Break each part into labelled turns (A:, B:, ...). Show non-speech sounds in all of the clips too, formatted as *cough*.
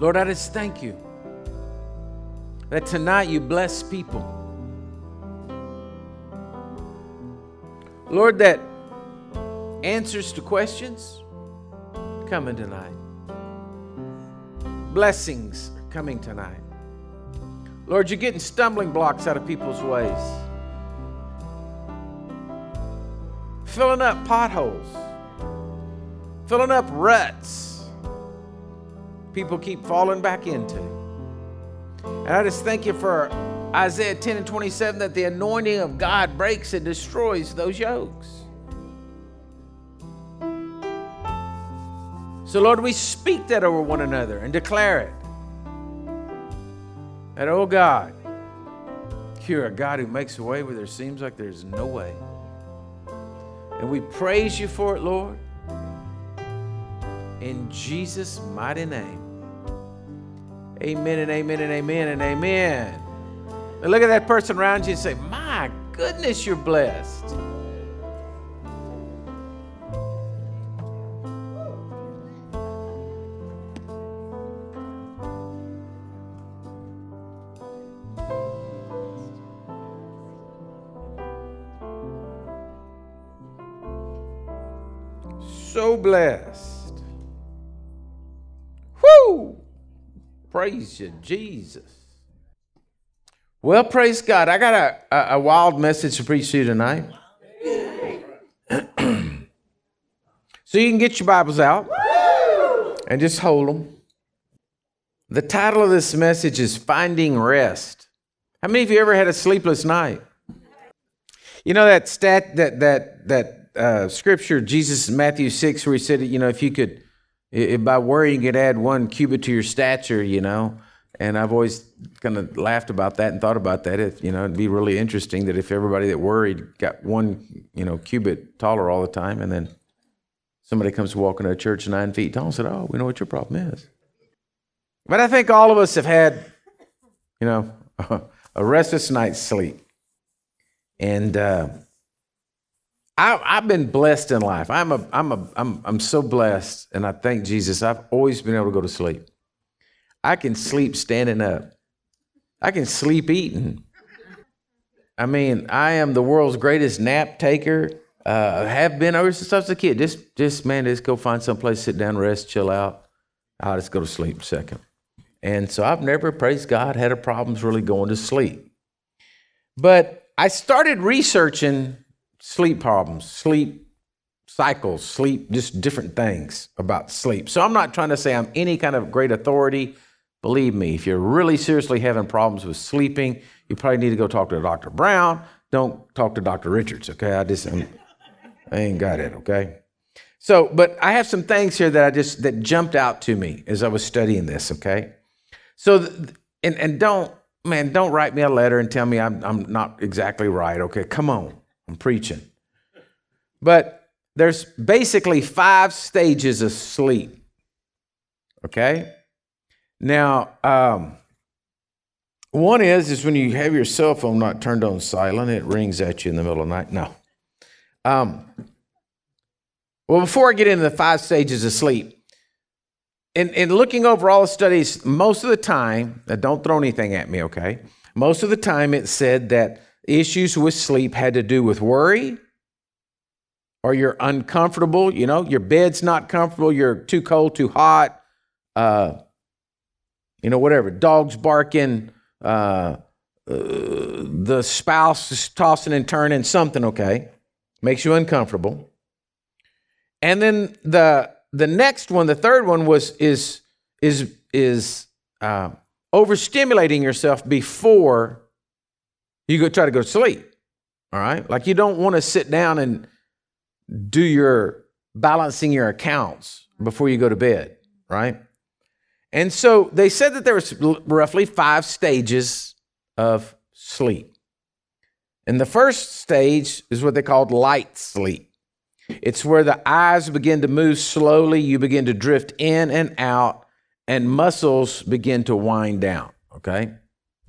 A: Lord, I just thank you that tonight you bless people. Lord, that answers to questions coming tonight. Blessings are coming tonight. Lord, you're getting stumbling blocks out of people's ways. Filling up potholes. Filling up ruts. People keep falling back into. And I just thank you for Isaiah 10 and 27 that the anointing of God breaks and destroys those yokes. So, Lord, we speak that over one another and declare it. That, oh God, you're a God who makes a way where there seems like there's no way. And we praise you for it, Lord. In Jesus' mighty name. Amen and amen and amen and amen. Now look at that person around you and say, My goodness, you're blessed. so blessed. Praise you, Jesus. Well, praise God. I got a, a, a wild message to preach to you tonight. *clears throat* so you can get your Bibles out and just hold them. The title of this message is Finding Rest. How many of you ever had a sleepless night? You know that stat that that that uh, scripture, Jesus Matthew 6, where he said, you know, if you could, if by worrying, you could add one cubit to your stature, you know. And I've always kind of laughed about that and thought about that. If, you know, it'd be really interesting that if everybody that worried got one, you know, cubit taller all the time, and then somebody comes walking to a church nine feet tall and said, oh, we know what your problem is. But I think all of us have had, you know, *laughs* a restless night's sleep. And, uh, I, have been blessed in life. I'm a, I'm a, I'm, I'm so blessed, and I thank Jesus. I've always been able to go to sleep. I can sleep standing up. I can sleep eating. I mean, I am the world's greatest nap taker. Uh, have been ever since I was a kid. Just, just man, just go find some place, sit down, rest, chill out. I'll just go to sleep a second. And so I've never, praise God, had a problems really going to sleep. But I started researching sleep problems, sleep cycles, sleep, just different things about sleep. So I'm not trying to say I'm any kind of great authority. Believe me, if you're really seriously having problems with sleeping, you probably need to go talk to Dr. Brown. Don't talk to Dr. Richarz, okay? I just I'm, I ain't got it, okay? So, but I have some things here that I just that jumped out to me as I was studying this, okay? So, and and don't man, don't write me a letter and tell me I'm I'm not exactly right, okay? Come on. I'm preaching. But there's basically five stages of sleep. Okay? Now, um, one is is when you have your cell phone not turned on silent, it rings at you in the middle of the night. No. Um, well, before I get into the five stages of sleep, in, in looking over all the studies, most of the time, don't throw anything at me, okay? Most of the time it said that issues with sleep had to do with worry or you're uncomfortable, you know, your bed's not comfortable, you're too cold, too hot, uh, you know, whatever, dogs barking, uh, uh, the spouse is tossing and turning, something, okay, makes you uncomfortable. And then the the next one, the third one was is is is uh, overstimulating yourself before you go try to go to sleep. All right? Like you don't want to sit down and do your balancing your accounts before you go to bed, right? And so they said that there was roughly five stages of sleep. And the first stage is what they called light sleep. It's where the eyes begin to move slowly, you begin to drift in and out, and muscles begin to wind down, okay?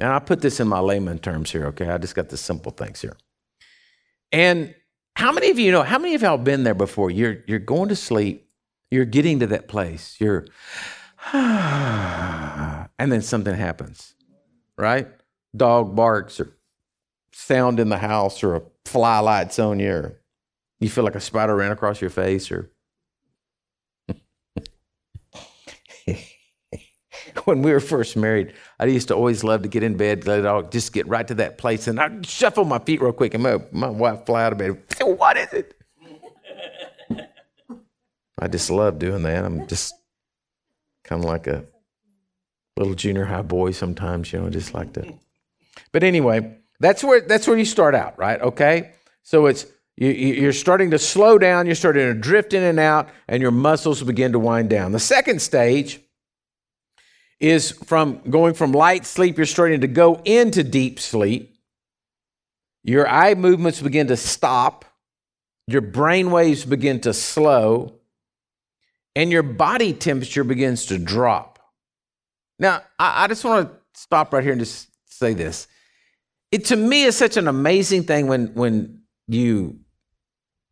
A: And I put this in my layman terms here, okay? I just got the simple things here. And how many of you know, how many of y'all been there before? You're, you're going to sleep, you're getting to that place, you're, *sighs* and then something happens, right? Dog barks or sound in the house or a fly lights on you or you feel like a spider ran across your face or *laughs* when we were first married, I used to always love to get in bed, let it all just get right to that place, and I'd shuffle my feet real quick, and my, my wife fly out of bed. What is it? I just love doing that. I'm just kind of like a little junior high boy sometimes, you know, just like to. But anyway, that's where that's where you start out, right? Okay, so it's you, you're starting to slow down, you're starting to drift in and out, and your muscles begin to wind down. The second stage is from going from light sleep, you're starting to go into deep sleep. Your eye movements begin to stop, your brain waves begin to slow, and your body temperature begins to drop. Now, I, I just want to stop right here and just say this. It to me is such an amazing thing when when you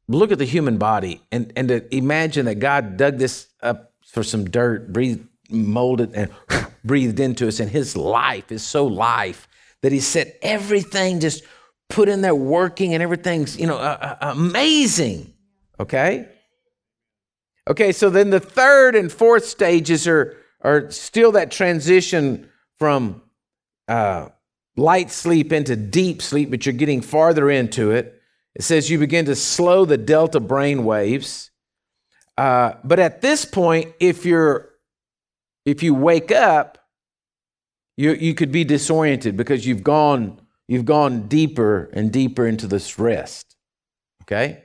A: look at the human body and, and to imagine that God dug this up for some dirt, breathed molded and *laughs* breathed into us. And his life is so life that he said everything just put in there working and everything's, you know, uh, uh, amazing. Okay? Okay, so then the third and fourth stages are, are still that transition from uh, light sleep into deep sleep, but you're getting farther into it. It says you begin to slow the delta brain waves. Uh, but at this point, if you're if you wake up, you, you could be disoriented because you've gone, you've gone deeper and deeper into this rest. Okay?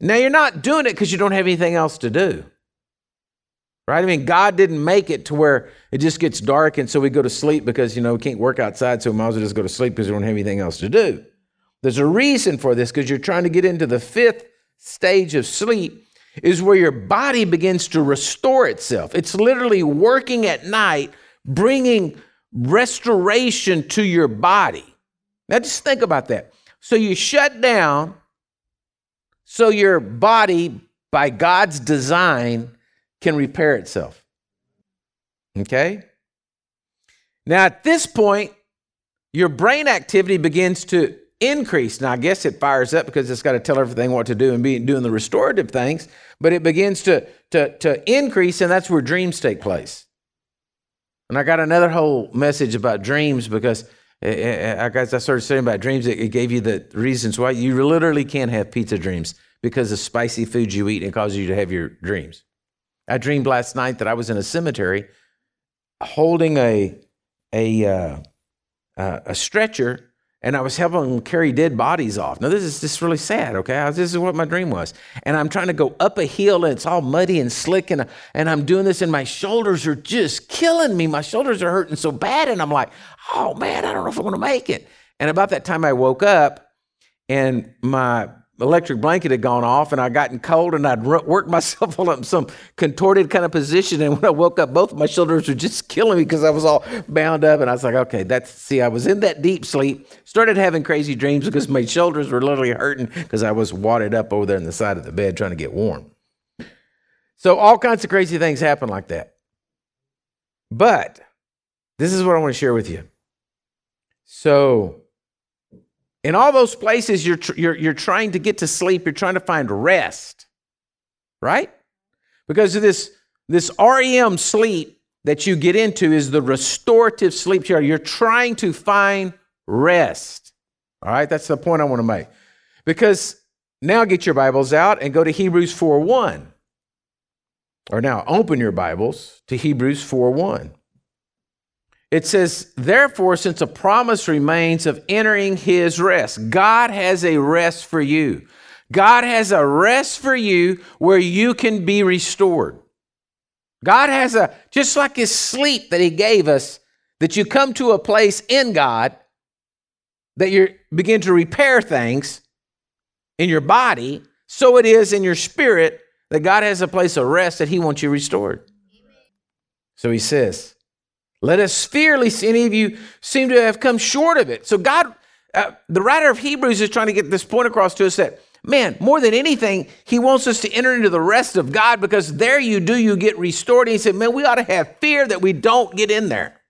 A: Now you're not doing it because you don't have anything else to do. Right? I mean, God didn't make it to where it just gets dark and so we go to sleep because, you know, we can't work outside, so we might as well just go to sleep because we don't have anything else to do. There's a reason for this because you're trying to get into the fifth stage of sleep is where your body begins to restore itself. It's literally working at night, bringing restoration to your body. Now, just think about that. So you shut down, so your body, by God's design, can repair itself. Okay? Now, at this point, your brain activity begins to increase. Now, I guess it fires up because it's got to tell everything what to do and be doing the restorative things, but it begins to, to, to increase, and that's where dreams take place. And I got another whole message about dreams because as I started saying about dreams, it gave you the reasons why you literally can't have pizza dreams because of spicy food you eat and causes you to have your dreams. I dreamed last night that I was in a cemetery holding a, a, uh, uh, a stretcher and I was helping them carry dead bodies off. Now, this is just really sad, okay? This is what my dream was. And I'm trying to go up a hill and it's all muddy and slick, and, and I'm doing this, and my shoulders are just killing me. My shoulders are hurting so bad, and I'm like, oh man, I don't know if I'm gonna make it. And about that time, I woke up, and my electric blanket had gone off and I'd gotten cold and I'd worked *laughs* myself up in some contorted kind of position. And when I woke up, both my shoulders were just killing me because I was all bound up. And I was like, okay, that's, see, I was in that deep sleep, started having crazy dreams because my shoulders were literally hurting because I was wadded up over there in the side of the bed trying to get warm. So all kinds of crazy things happen like that. But this is what I want to share with you. So in all those places, you're, tr- you're, you're trying to get to sleep, you're trying to find rest, right? Because of this, this REM sleep that you get into is the restorative sleep. You're trying to find rest. All right, that's the point I want to make. Because now get your Bibles out and go to Hebrews 4 1. Or now open your Bibles to Hebrews 4 1. It says, therefore, since a promise remains of entering his rest, God has a rest for you. God has a rest for you where you can be restored. God has a, just like his sleep that he gave us, that you come to a place in God that you begin to repair things in your body, so it is in your spirit that God has a place of rest that he wants you restored. So he says, let us see. Any of you seem to have come short of it. So, God, uh, the writer of Hebrews is trying to get this point across to us that man, more than anything, he wants us to enter into the rest of God because there you do, you get restored. And he said, man, we ought to have fear that we don't get in there.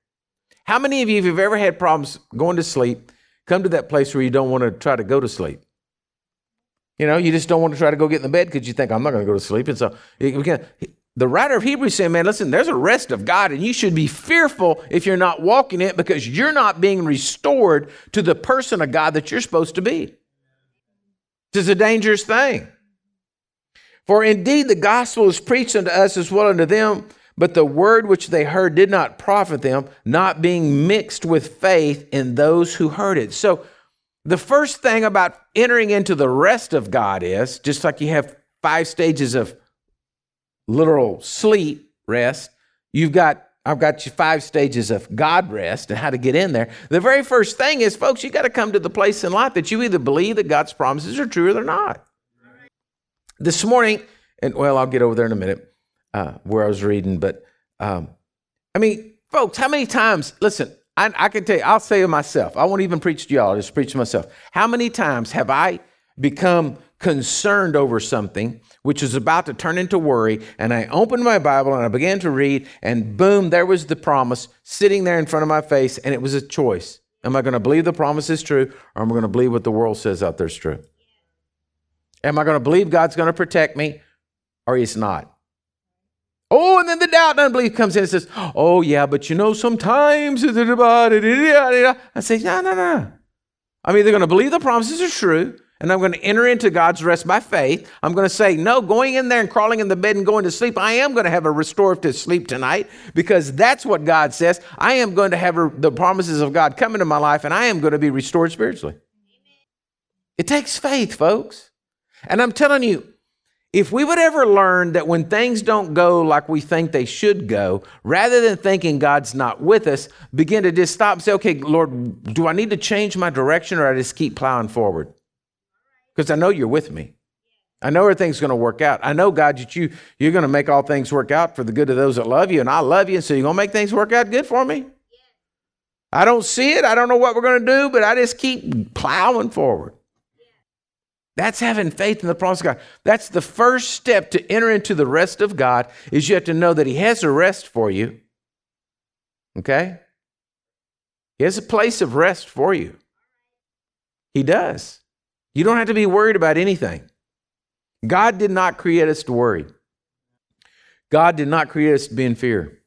A: How many of you, you've ever had problems going to sleep, come to that place where you don't want to try to go to sleep? You know, you just don't want to try to go get in the bed because you think, I'm not going to go to sleep. And so the writer of Hebrews saying, man, listen, there's a rest of God, and you should be fearful if you're not walking it because you're not being restored to the person of God that you're supposed to be. This is a dangerous thing. For indeed the gospel is preached unto us as well unto them, but the word which they heard did not profit them, not being mixed with faith in those who heard it. So the first thing about entering into the rest of God is just like you have five stages of literal sleep rest, you've got I've got you five stages of God rest and how to get in there. The very first thing is, folks, you got to come to the place in life that you either believe that God's promises are true or they're not. This morning, and well, I'll get over there in a minute uh, where I was reading, but um, I mean, folks, how many times, listen, I, I can tell you, I'll say it myself. I won't even preach to y'all, I'll just preach to myself. How many times have I become concerned over something which was about to turn into worry. And I opened my Bible and I began to read, and boom, there was the promise sitting there in front of my face, and it was a choice. Am I going to believe the promise is true, or am I going to believe what the world says out there is true? Am I going to believe God's going to protect me, or He's not? Oh, and then the doubt and unbelief comes in and says, Oh, yeah, but you know, sometimes. I say, No, no, no. I'm either going to believe the promises are true, and I'm going to enter into God's rest by faith. I'm going to say, no, going in there and crawling in the bed and going to sleep, I am going to have a restorative sleep tonight because that's what God says. I am going to have the promises of God come into my life and I am going to be restored spiritually. It takes faith, folks. And I'm telling you, if we would ever learn that when things don't go like we think they should go, rather than thinking God's not with us, begin to just stop and say, okay, Lord, do I need to change my direction or I just keep plowing forward? Because I know you're with me. I know everything's going to work out. I know, God, that you, you're going to make all things work out for the good of those that love you, and I love you, And so you're going to make things work out good for me. I don't see it. I don't know what we're going to do, but I just keep plowing forward. That's having faith in the promise of God. That's the first step to enter into the rest of God is you have to know that He has a rest for you. Okay? He has a place of rest for you. He does. You don't have to be worried about anything. God did not create us to worry. God did not create us to be in fear.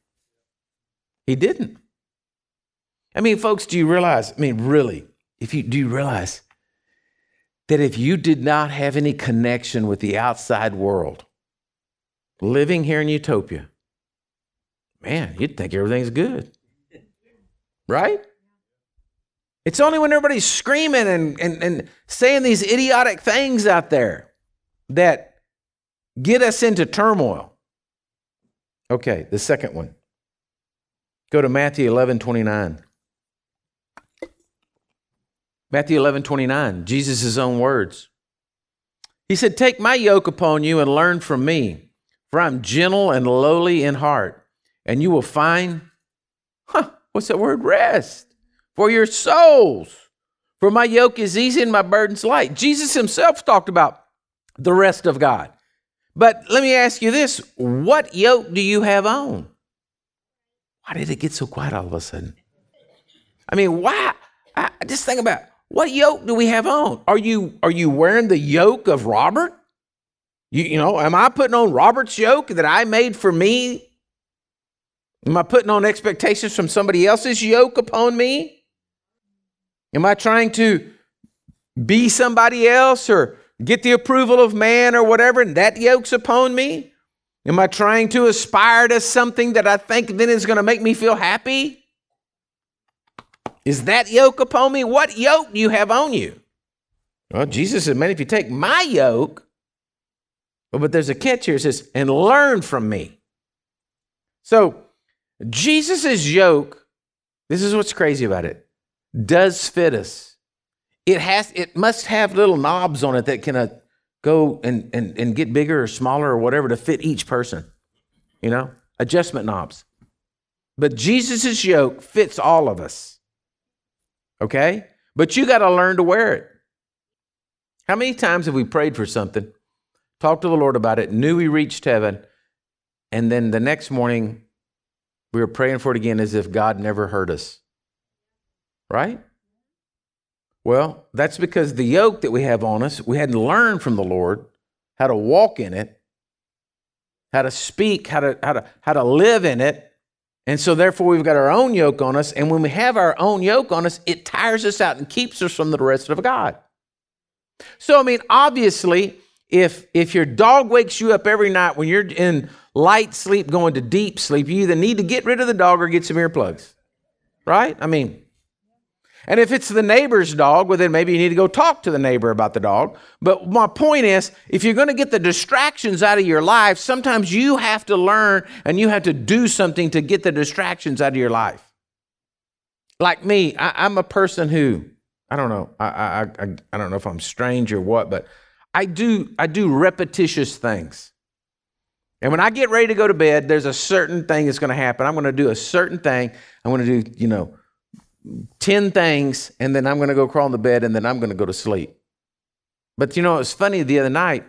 A: He didn't. I mean, folks, do you realize? I mean, really, if you do you realize that if you did not have any connection with the outside world, living here in Utopia, man, you'd think everything's good. Right? It's only when everybody's screaming and, and, and saying these idiotic things out there that get us into turmoil. Okay, the second one. Go to Matthew 11 29. Matthew 11 29, Jesus' own words. He said, Take my yoke upon you and learn from me, for I'm gentle and lowly in heart, and you will find, huh, what's that word? Rest for your souls. For my yoke is easy and my burden's light. Jesus himself talked about the rest of God. But let me ask you this what yoke do you have on? Why did it get so quiet all of a sudden? I mean, why? I just think about what yoke do we have on? Are you are you wearing the yoke of Robert? You, you know, am I putting on Robert's yoke that I made for me? Am I putting on expectations from somebody else's yoke upon me? Am I trying to be somebody else or get the approval of man or whatever, and that yoke's upon me? Am I trying to aspire to something that I think then is going to make me feel happy? Is that yoke upon me? What yoke do you have on you? Well, Jesus said, Man, if you take my yoke, but there's a catch here. It says, and learn from me. So, Jesus' yoke, this is what's crazy about it does fit us. It has it must have little knobs on it that can uh, go and, and, and get bigger or smaller or whatever to fit each person. You know, adjustment knobs. But Jesus' yoke fits all of us. Okay? But you got to learn to wear it. How many times have we prayed for something, talked to the Lord about it, knew we reached heaven, and then the next morning we were praying for it again as if God never heard us? Right? Well, that's because the yoke that we have on us, we hadn't learned from the Lord how to walk in it, how to speak, how to, how to, how to live in it. And so, therefore, we've got our own yoke on us. And when we have our own yoke on us, it tires us out and keeps us from the rest of God. So, I mean, obviously, if, if your dog wakes you up every night when you're in light sleep going to deep sleep, you either need to get rid of the dog or get some earplugs. Right? I mean, and if it's the neighbor's dog, well, then maybe you need to go talk to the neighbor about the dog. But my point is, if you're going to get the distractions out of your life, sometimes you have to learn and you have to do something to get the distractions out of your life. Like me, I, am a person who, I don't know, I, I, I, I don't know if I'm strange or what, but I do, I do repetitious things. And when I get ready to go to bed, there's a certain thing that's going to happen. I'm going to do a certain thing. I'm going to do, you know, 10 things and then I'm going to go crawl in the bed and then I'm going to go to sleep. But you know, it was funny the other night.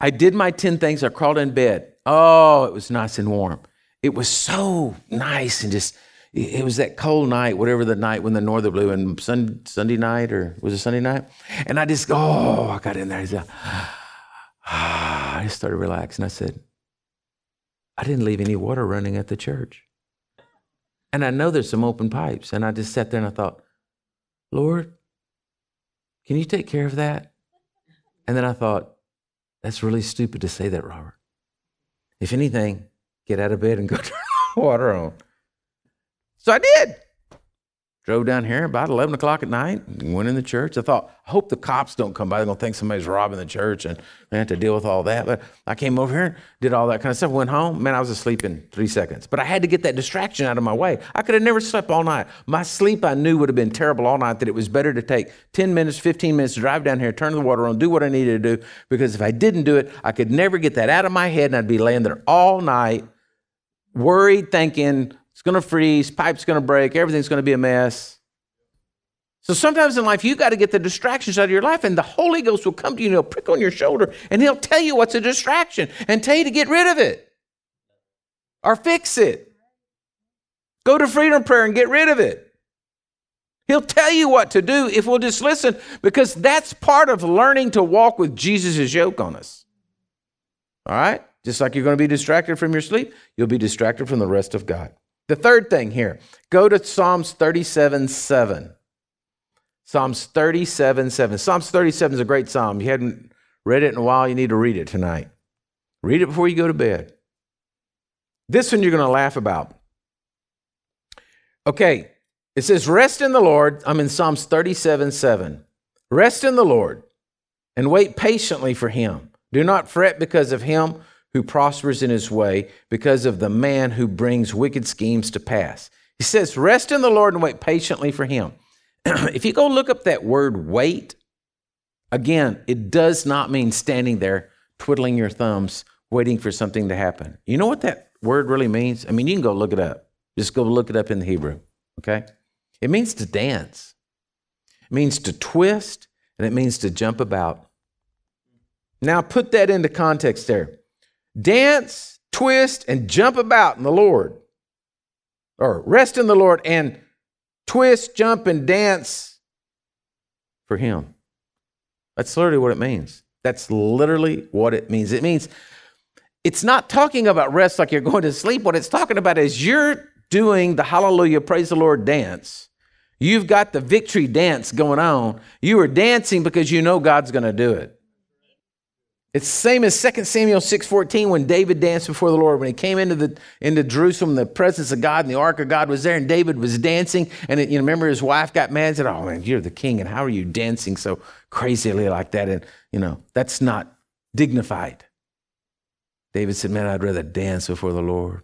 A: I did my 10 things. I crawled in bed. Oh, it was nice and warm. It was so nice and just, it was that cold night, whatever the night when the norther blew, and Sunday, Sunday night, or was it Sunday night? And I just, oh, I got in there. I, said, *sighs* I just started relaxing. I said, I didn't leave any water running at the church. And I know there's some open pipes. And I just sat there and I thought, Lord, can you take care of that? And then I thought, that's really stupid to say that, Robert. If anything, get out of bed and go *laughs* turn the water on. So I did. Drove down here about 11 o'clock at night, went in the church. I thought, I hope the cops don't come by. They're going to think somebody's robbing the church and they have to deal with all that. But I came over here did all that kind of stuff. Went home. Man, I was asleep in three seconds. But I had to get that distraction out of my way. I could have never slept all night. My sleep, I knew, would have been terrible all night, that it was better to take 10 minutes, 15 minutes to drive down here, turn the water on, do what I needed to do. Because if I didn't do it, I could never get that out of my head and I'd be laying there all night, worried, thinking, it's going to freeze, pipe's going to break, everything's going to be a mess. So sometimes in life, you got to get the distractions out of your life, and the Holy Ghost will come to you and he'll prick on your shoulder and he'll tell you what's a distraction and tell you to get rid of it or fix it. Go to freedom prayer and get rid of it. He'll tell you what to do if we'll just listen, because that's part of learning to walk with Jesus' yoke on us. All right? Just like you're going to be distracted from your sleep, you'll be distracted from the rest of God. The third thing here, go to Psalms 37 7. Psalms 37 7. Psalms 37 is a great psalm. You hadn't read it in a while, you need to read it tonight. Read it before you go to bed. This one you're going to laugh about. Okay, it says, Rest in the Lord. I'm in Psalms 37 7. Rest in the Lord and wait patiently for him. Do not fret because of him who prospers in his way, because of the man who brings wicked schemes to pass. He says, Rest in the Lord and wait patiently for him. *clears throat* if you go look up that word wait, again, it does not mean standing there twiddling your thumbs waiting for something to happen. You know what that word really means? I mean, you can go look it up. Just go look it up in the Hebrew, okay? It means to dance, it means to twist, and it means to jump about. Now, put that into context there. Dance, twist, and jump about in the Lord, or rest in the Lord and twist, jump, and dance for Him. That's literally what it means. That's literally what it means. It means it's not talking about rest like you're going to sleep. What it's talking about is you're doing the hallelujah, praise the Lord dance. You've got the victory dance going on. You are dancing because you know God's going to do it. It's the same as 2 Samuel 6.14 when David danced before the Lord. When he came into, the, into Jerusalem, the presence of God and the ark of God was there, and David was dancing. And it, you remember his wife got mad and said, oh, man, you're the king, and how are you dancing so crazily like that? And, you know, that's not dignified. David said, man, I'd rather dance before the Lord.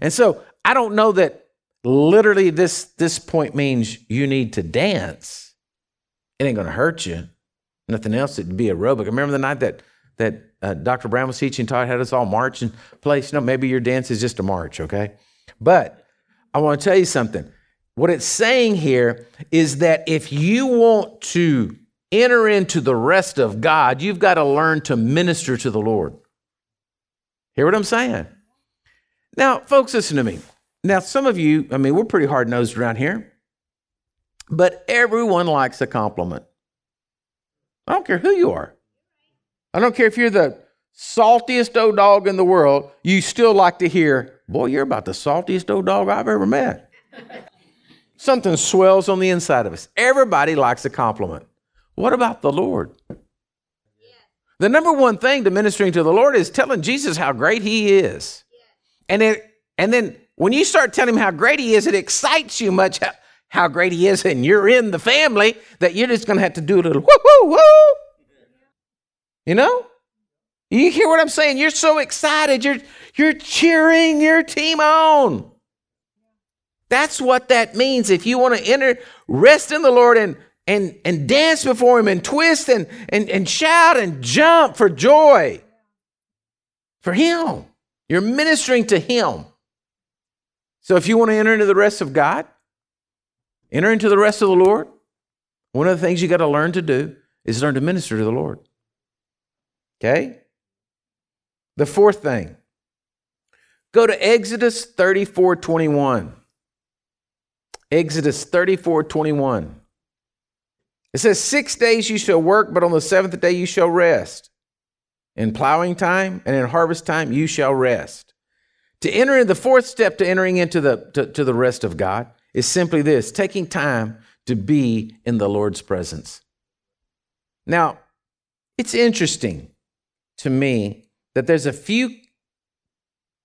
A: And so I don't know that literally this, this point means you need to dance. It ain't going to hurt you nothing else, it'd be aerobic. I remember the night that that uh, Dr. Brown was teaching, taught had us all march in place. You know, maybe your dance is just a march, okay? But I want to tell you something. What it's saying here is that if you want to enter into the rest of God, you've got to learn to minister to the Lord. Hear what I'm saying? Now, folks, listen to me. Now, some of you, I mean, we're pretty hard nosed around here, but everyone likes a compliment. I don't care who you are. I don't care if you're the saltiest old dog in the world, you still like to hear, Boy, you're about the saltiest old dog I've ever met. *laughs* Something swells on the inside of us. Everybody likes a compliment. What about the Lord? The number one thing to ministering to the Lord is telling Jesus how great he is. And it and then when you start telling him how great he is, it excites you much how, great he is, and you're in the family that you're just gonna have to do a little whoo whoo whoo. You know? You hear what I'm saying? You're so excited. You're you're cheering your team on. That's what that means. If you want to enter, rest in the Lord and and and dance before him and twist and and, and shout and jump for joy. For him. You're ministering to him. So if you want to enter into the rest of God, enter into the rest of the Lord, one of the things you got to learn to do is learn to minister to the Lord. Okay? The fourth thing, go to Exodus 34 21. Exodus 34 21. It says, Six days you shall work, but on the seventh day you shall rest. In plowing time and in harvest time you shall rest. To enter in the fourth step to entering into the to, to the rest of God is simply this taking time to be in the Lord's presence. Now, it's interesting to me that there's a few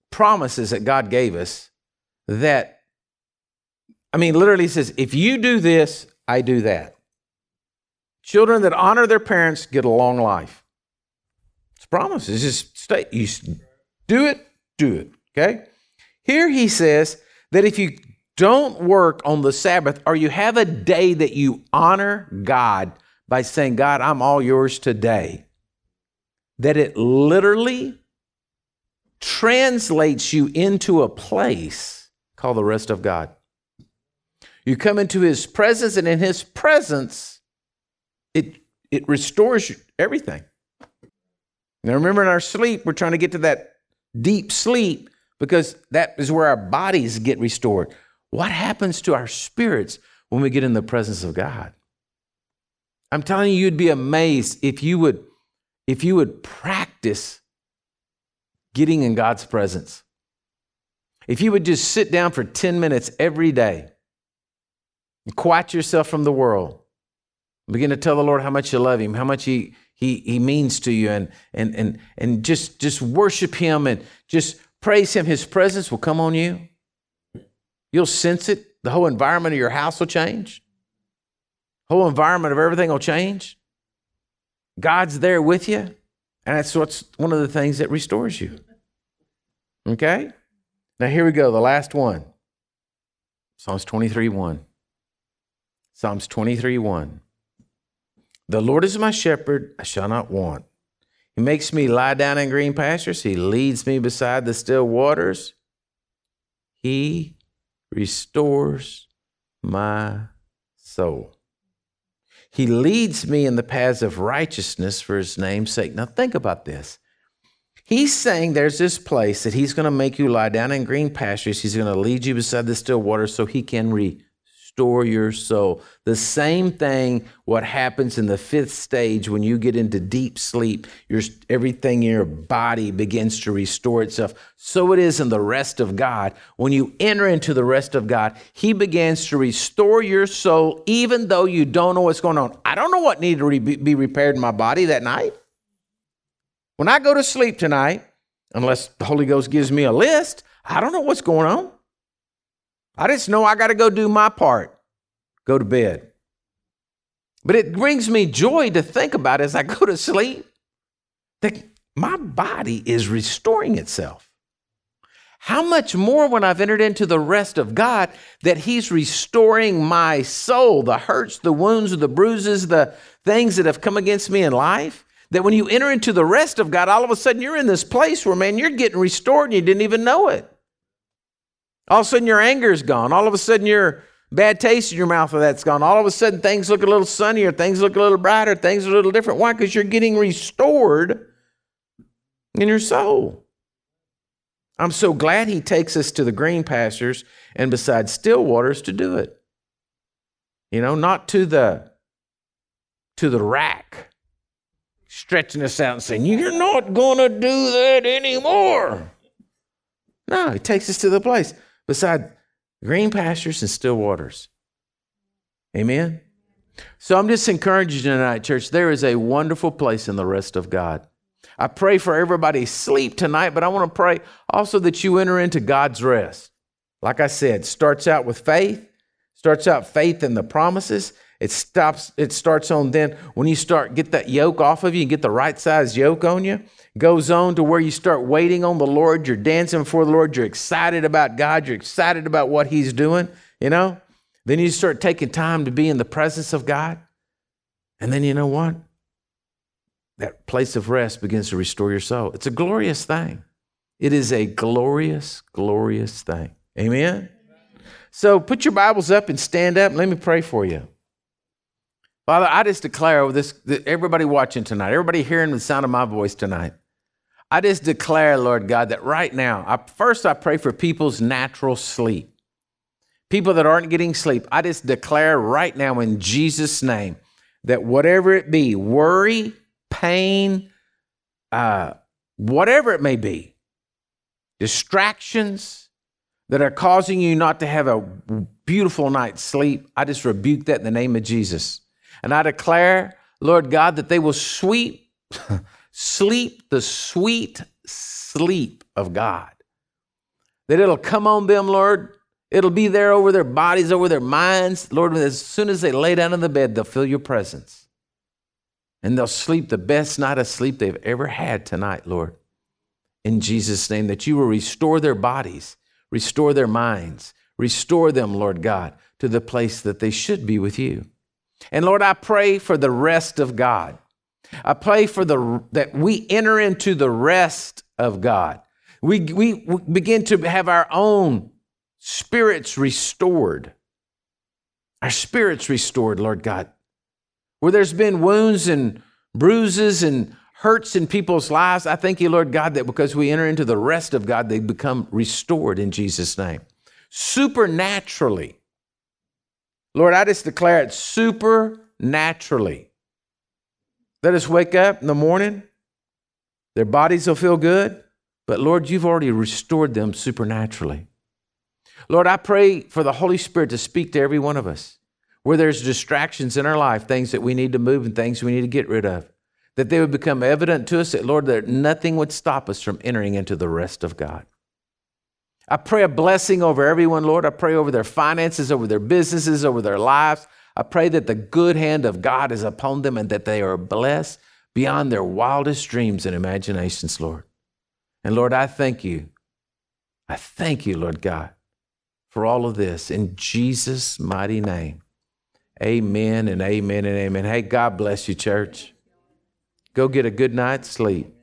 A: promises that God gave us that, I mean, literally says, if you do this, I do that. Children that honor their parents get a long life. It's a promise. It's just stay. You do it, do it. Okay? Here he says that if you don't work on the Sabbath or you have a day that you honor God by saying, God, I'm all yours today, that it literally translates you into a place called the rest of God. You come into his presence, and in his presence, it, it restores everything. Now, remember, in our sleep, we're trying to get to that deep sleep because that is where our bodies get restored. What happens to our spirits when we get in the presence of God? I'm telling you, you'd be amazed if you would if you would practice getting in God's presence, if you would just sit down for 10 minutes every day, quiet yourself from the world, begin to tell the Lord how much you love Him, how much He, he, he means to you, and, and, and, and just, just worship Him and just praise Him, His presence will come on you. You'll sense it. The whole environment of your house will change. Whole environment of everything will change. God's there with you. And that's what's one of the things that restores you. Okay? Now here we go, the last one. Psalms 23 1. Psalms 23 1. The Lord is my shepherd, I shall not want. He makes me lie down in green pastures. He leads me beside the still waters. He restores my soul. He leads me in the paths of righteousness for his name's sake. Now, think about this. He's saying there's this place that he's going to make you lie down in green pastures. He's going to lead you beside the still waters so he can restore your soul. The same thing what happens in the fifth stage when you get into deep sleep, your everything in your body begins to restore itself. So it is in the rest of God. When you enter into the rest of God, he begins to restore your soul even though you don't know what's going on. I don't know what needed to be repaired in my body that night. When I go to sleep tonight, unless the Holy Ghost gives me a list, I don't know what's going on. I just know I got to go do my part, go to bed. But it brings me joy to think about as I go to sleep that my body is restoring itself. How much more when I've entered into the rest of God that He's restoring my soul, the hurts, the wounds, the bruises, the things that have come against me in life? That when you enter into the rest of God, all of a sudden you're in this place where, man, you're getting restored and you didn't even know it. All of a sudden, your anger is gone. All of a sudden, your Bad taste in your mouth of that's gone. All of a sudden, things look a little sunnier, things look a little brighter, things are a little different. Why? Because you're getting restored in your soul. I'm so glad he takes us to the green pastures and beside still waters to do it. You know, not to the to the rack, stretching us out and saying, You're not gonna do that anymore. No, he takes us to the place beside green pastures and still waters. Amen. So I'm just encouraging tonight, church. There is a wonderful place in the rest of God. I pray for everybody's sleep tonight, but I want to pray also that you enter into God's rest. Like I said, starts out with faith, starts out faith in the promises. It stops, it starts on then when you start get that yoke off of you and get the right size yoke on you. Goes on to where you start waiting on the Lord, you're dancing for the Lord, you're excited about God, you're excited about what He's doing, you know? Then you start taking time to be in the presence of God. And then you know what? that place of rest begins to restore your soul. It's a glorious thing. It is a glorious, glorious thing. Amen? So put your Bibles up and stand up let me pray for you. Father, I just declare over this, that everybody watching tonight, everybody hearing the sound of my voice tonight, I just declare, Lord God, that right now, I, first I pray for people's natural sleep. People that aren't getting sleep, I just declare right now in Jesus' name that whatever it be, worry, pain, uh, whatever it may be, distractions that are causing you not to have a beautiful night's sleep, I just rebuke that in the name of Jesus. And I declare, Lord God, that they will sweep, *laughs* sleep the sweet sleep of God. That it'll come on them, Lord. It'll be there over their bodies, over their minds. Lord, as soon as they lay down in the bed, they'll feel your presence and they'll sleep the best night of sleep they've ever had tonight, Lord. In Jesus' name, that you will restore their bodies, restore their minds, restore them, Lord God, to the place that they should be with you. And Lord, I pray for the rest of God. I pray for the that we enter into the rest of God. We, we begin to have our own spirits restored. Our spirits restored, Lord God where there's been wounds and bruises and hurts in people's lives, I thank you, Lord God, that because we enter into the rest of God, they become restored in Jesus' name. Supernaturally. Lord, I just declare it supernaturally. Let us wake up in the morning, their bodies will feel good, but Lord, you've already restored them supernaturally. Lord, I pray for the Holy Spirit to speak to every one of us where there's distractions in our life, things that we need to move and things we need to get rid of, that they would become evident to us that, Lord, that nothing would stop us from entering into the rest of God. I pray a blessing over everyone, Lord. I pray over their finances, over their businesses, over their lives. I pray that the good hand of God is upon them and that they are blessed beyond their wildest dreams and imaginations, Lord. And Lord, I thank you. I thank you, Lord God, for all of this in Jesus' mighty name. Amen and amen and amen. Hey, God bless you, church. Go get a good night's sleep.